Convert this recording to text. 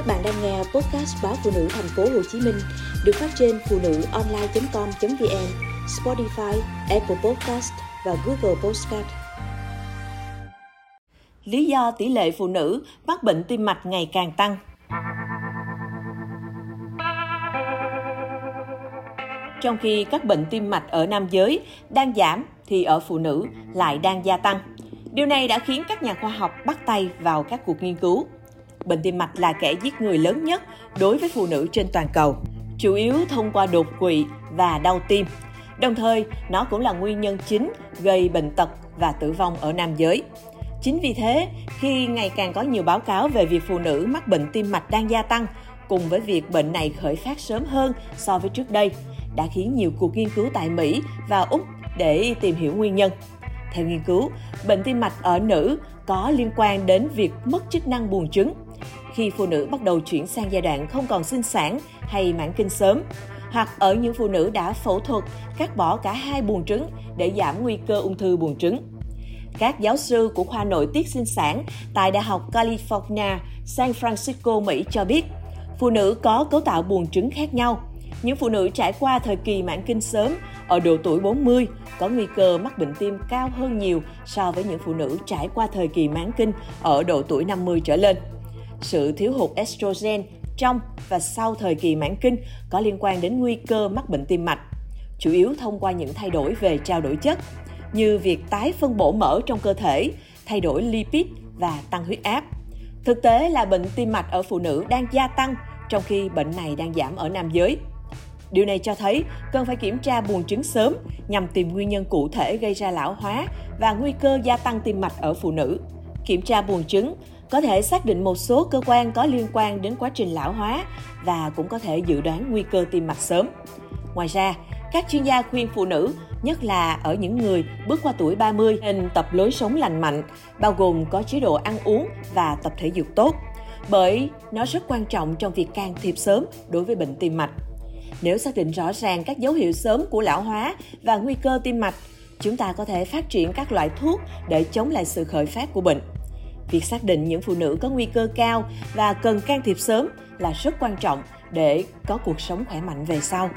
Các bạn đang nghe podcast báo phụ nữ thành phố Hồ Chí Minh được phát trên phụ nữ online.com.vn, Spotify, Apple Podcast và Google Podcast. Lý do tỷ lệ phụ nữ mắc bệnh tim mạch ngày càng tăng. Trong khi các bệnh tim mạch ở nam giới đang giảm thì ở phụ nữ lại đang gia tăng. Điều này đã khiến các nhà khoa học bắt tay vào các cuộc nghiên cứu. Bệnh tim mạch là kẻ giết người lớn nhất đối với phụ nữ trên toàn cầu, chủ yếu thông qua đột quỵ và đau tim. Đồng thời, nó cũng là nguyên nhân chính gây bệnh tật và tử vong ở nam giới. Chính vì thế, khi ngày càng có nhiều báo cáo về việc phụ nữ mắc bệnh tim mạch đang gia tăng, cùng với việc bệnh này khởi phát sớm hơn so với trước đây, đã khiến nhiều cuộc nghiên cứu tại Mỹ và Úc để tìm hiểu nguyên nhân. Theo nghiên cứu, bệnh tim mạch ở nữ có liên quan đến việc mất chức năng buồng trứng. Khi phụ nữ bắt đầu chuyển sang giai đoạn không còn sinh sản hay mãn kinh sớm, hoặc ở những phụ nữ đã phẫu thuật cắt bỏ cả hai buồng trứng để giảm nguy cơ ung thư buồng trứng. Các giáo sư của khoa nội tiết sinh sản tại Đại học California, San Francisco, Mỹ cho biết, phụ nữ có cấu tạo buồng trứng khác nhau. Những phụ nữ trải qua thời kỳ mãn kinh sớm ở độ tuổi 40 có nguy cơ mắc bệnh tim cao hơn nhiều so với những phụ nữ trải qua thời kỳ mãn kinh ở độ tuổi 50 trở lên. Sự thiếu hụt estrogen trong và sau thời kỳ mãn kinh có liên quan đến nguy cơ mắc bệnh tim mạch, chủ yếu thông qua những thay đổi về trao đổi chất, như việc tái phân bổ mỡ trong cơ thể, thay đổi lipid và tăng huyết áp. Thực tế là bệnh tim mạch ở phụ nữ đang gia tăng, trong khi bệnh này đang giảm ở nam giới. Điều này cho thấy cần phải kiểm tra buồng trứng sớm nhằm tìm nguyên nhân cụ thể gây ra lão hóa và nguy cơ gia tăng tim mạch ở phụ nữ. Kiểm tra buồng trứng có thể xác định một số cơ quan có liên quan đến quá trình lão hóa và cũng có thể dự đoán nguy cơ tim mạch sớm. Ngoài ra, các chuyên gia khuyên phụ nữ, nhất là ở những người bước qua tuổi 30 nên tập lối sống lành mạnh, bao gồm có chế độ ăn uống và tập thể dục tốt, bởi nó rất quan trọng trong việc can thiệp sớm đối với bệnh tim mạch. Nếu xác định rõ ràng các dấu hiệu sớm của lão hóa và nguy cơ tim mạch, chúng ta có thể phát triển các loại thuốc để chống lại sự khởi phát của bệnh. Việc xác định những phụ nữ có nguy cơ cao và cần can thiệp sớm là rất quan trọng để có cuộc sống khỏe mạnh về sau.